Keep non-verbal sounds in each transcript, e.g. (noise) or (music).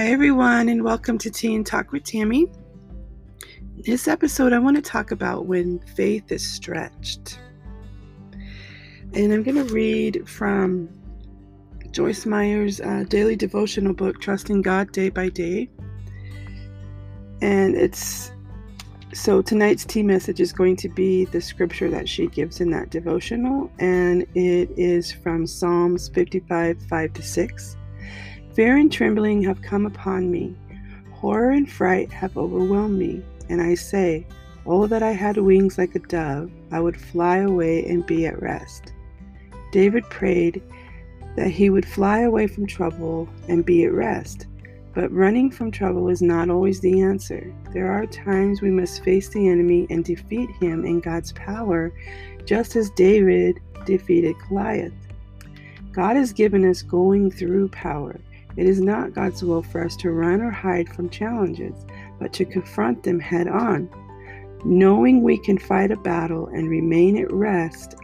Hi, everyone, and welcome to Tea and Talk with Tammy. In this episode, I want to talk about when faith is stretched. And I'm going to read from Joyce Meyer's uh, daily devotional book, Trusting God Day by Day. And it's so tonight's tea message is going to be the scripture that she gives in that devotional, and it is from Psalms 55 5 to 6. Fear and trembling have come upon me. Horror and fright have overwhelmed me. And I say, Oh, that I had wings like a dove, I would fly away and be at rest. David prayed that he would fly away from trouble and be at rest. But running from trouble is not always the answer. There are times we must face the enemy and defeat him in God's power, just as David defeated Goliath. God has given us going through power. It is not God's will for us to run or hide from challenges, but to confront them head on. Knowing we can fight a battle and remain at rest.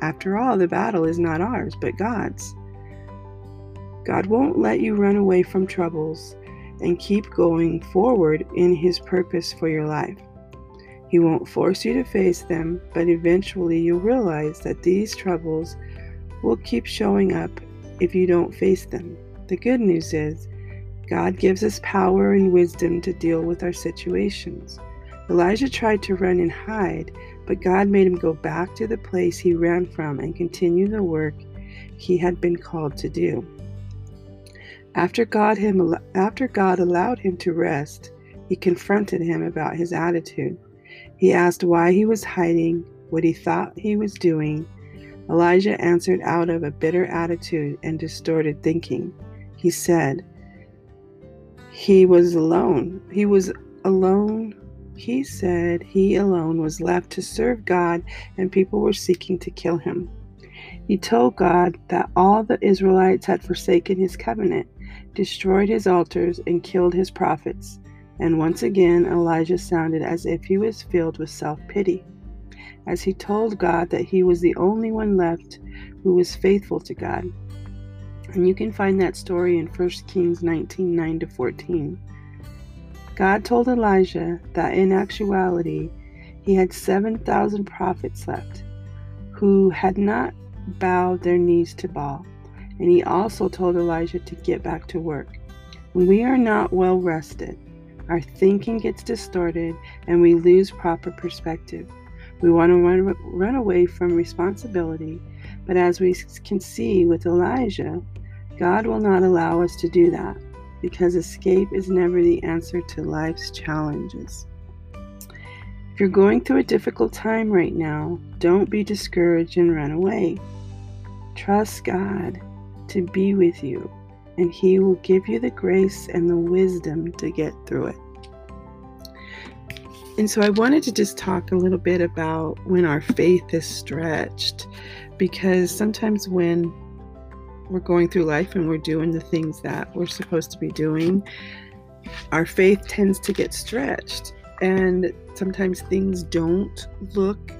After all, the battle is not ours, but God's. God won't let you run away from troubles and keep going forward in His purpose for your life. He won't force you to face them, but eventually you'll realize that these troubles will keep showing up if you don't face them. The good news is, God gives us power and wisdom to deal with our situations. Elijah tried to run and hide, but God made him go back to the place he ran from and continue the work he had been called to do. After God, him, after God allowed him to rest, he confronted him about his attitude. He asked why he was hiding, what he thought he was doing. Elijah answered out of a bitter attitude and distorted thinking. He said, He was alone. He was alone. He said he alone was left to serve God, and people were seeking to kill him. He told God that all the Israelites had forsaken his covenant, destroyed his altars, and killed his prophets. And once again, Elijah sounded as if he was filled with self pity, as he told God that he was the only one left who was faithful to God. And you can find that story in 1 Kings 19 9 to 14. God told Elijah that in actuality, he had 7,000 prophets left who had not bowed their knees to Baal. And he also told Elijah to get back to work. When we are not well rested, our thinking gets distorted and we lose proper perspective. We want to run, run away from responsibility, but as we can see with Elijah, God will not allow us to do that because escape is never the answer to life's challenges. If you're going through a difficult time right now, don't be discouraged and run away. Trust God to be with you, and He will give you the grace and the wisdom to get through it. And so I wanted to just talk a little bit about when our faith is stretched, because sometimes when we're going through life and we're doing the things that we're supposed to be doing, our faith tends to get stretched. And sometimes things don't look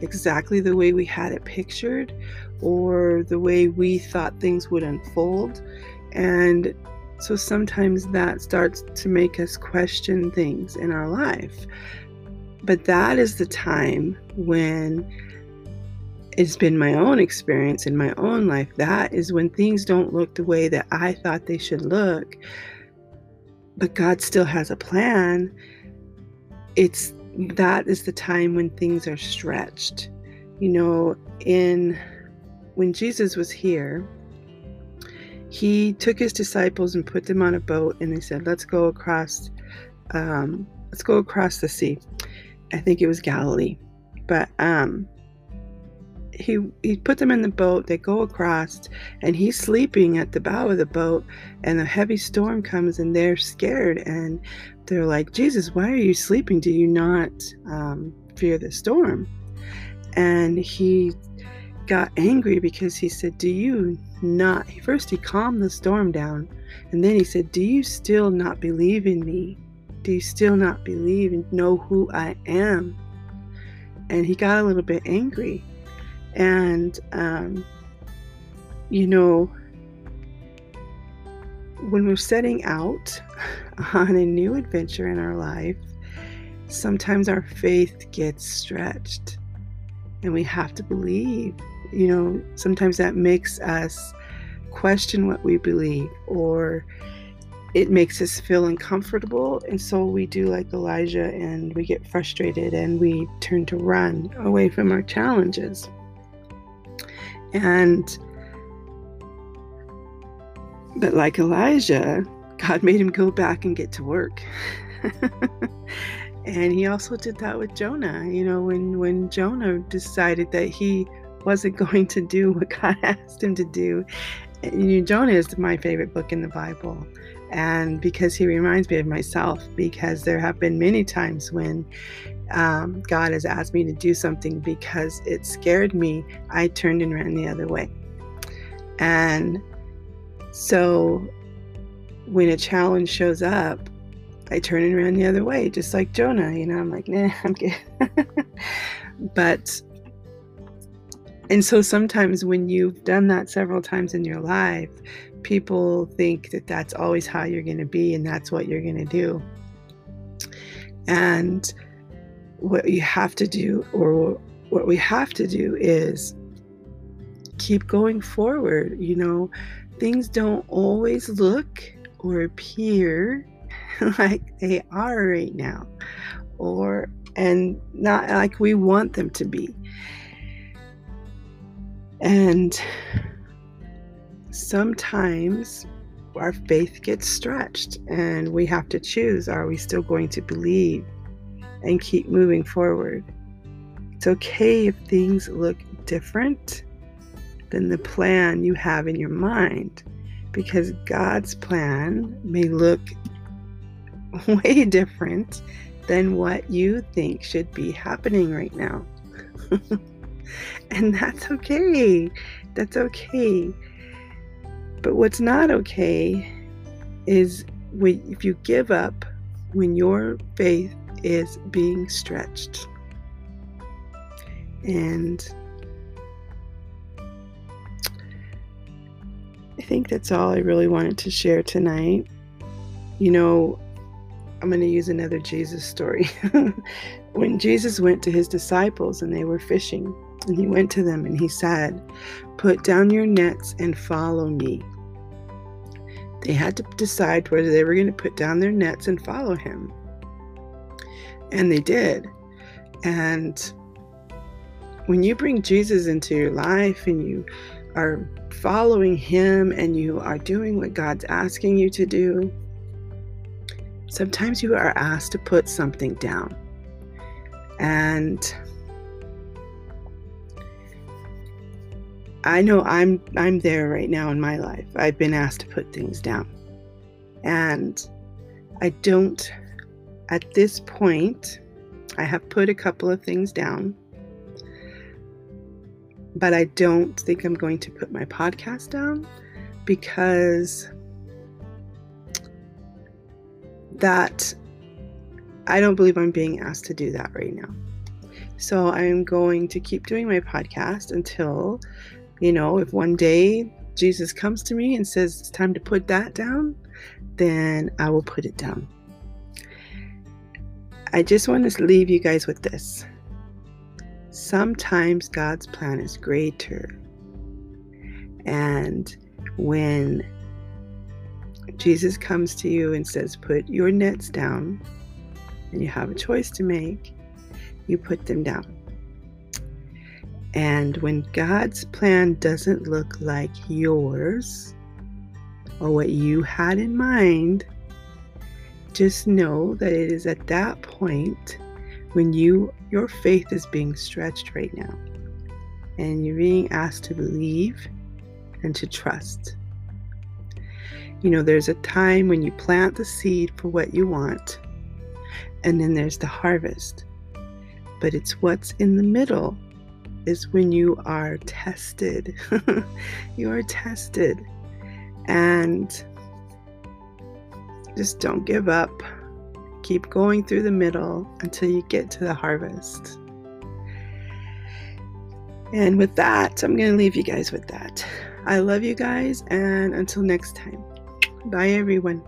exactly the way we had it pictured or the way we thought things would unfold. And so sometimes that starts to make us question things in our life. But that is the time when it's been my own experience in my own life. That is when things don't look the way that I thought they should look, but God still has a plan. It's that is the time when things are stretched. You know, in when Jesus was here, he took his disciples and put them on a boat, and they said, "Let's go across. Um, let's go across the sea." I think it was Galilee, but um, he he put them in the boat they go across and he's sleeping at the bow of the boat and a heavy storm comes and they're scared and they're like jesus why are you sleeping? Do you not um, fear the storm? And he got angry because he said do you not? First he calmed the storm down and then he said do you still not believe in me? Do you still not believe and know who i am? And he got a little bit angry and, um, you know, when we're setting out (laughs) on a new adventure in our life, sometimes our faith gets stretched and we have to believe. You know, sometimes that makes us question what we believe or it makes us feel uncomfortable. And so we do like Elijah and we get frustrated and we turn to run away from our challenges. And, but like Elijah, God made him go back and get to work. (laughs) and he also did that with Jonah. You know, when, when Jonah decided that he wasn't (laughs) going to do what God (laughs) asked him to do. and, You know, Jonah is my favorite book in the Bible and because he reminds me of myself because there have been many times when um, god has asked me to do something because it scared me i turned and ran the other way. And so when a challenge shows up i turn and run the other way just like jonah you know i'm like nah (laughs) i'm good (laughs) but and so sometimes when you've done that several times in your life people think that that's always how you're going to be and that's what you're going to do. And what you have to do, or what we have to do, is keep going forward. You know, things don't always look or appear (laughs) like they are right now, or and not like we want them to be. And sometimes our faith gets stretched and we have to choose are we still going to believe and keep moving forward? It's okay if things look different than the plan you have in your mind because God's plan may look (laughs) way different than what you think should be happening right now. (laughs) and that's okay. That's okay. But what's not okay is when, if you give up when your faith is being stretched. And I think that's all I really wanted to share tonight. You know, I'm going to use another Jesus story. (laughs) when Jesus went to his disciples and they were fishing, and he went to them and he said, Put down your nets and follow me. They had to decide whether they were going to put down their nets and follow him. And they did. And when you bring Jesus into your life and you are following him and you are doing what God's asking you to do, sometimes you are asked to put something down. And I know I'm I'm there right now in my life. I've been asked to put things down. And I don't at this point I have put a couple of things down. But I don't think I'm going to put my podcast down because that I don't believe I'm being asked to do that right now. So I'm going to keep doing my podcast until you know, if one day Jesus comes to me and says it's time to put that down, then I will put it down. I just want to leave you guys with this. Sometimes God's plan is greater. And when Jesus comes to you and says, Put your nets down, and you have a choice to make, you put them down. And when God's plan doesn't look like yours or what you had in mind, just know that it is at that point when you your faith is being stretched right now and you're being asked to believe and to trust. You know, there's a time when you plant the seed for what you want, and then there's the harvest. But it's what's in the middle is when you are tested. (laughs) you are tested. And just don't give up. Keep going through the middle until you get to the harvest. And with that, I'm going to leave you guys with that. I love you guys, and until next time, Bye, everyone.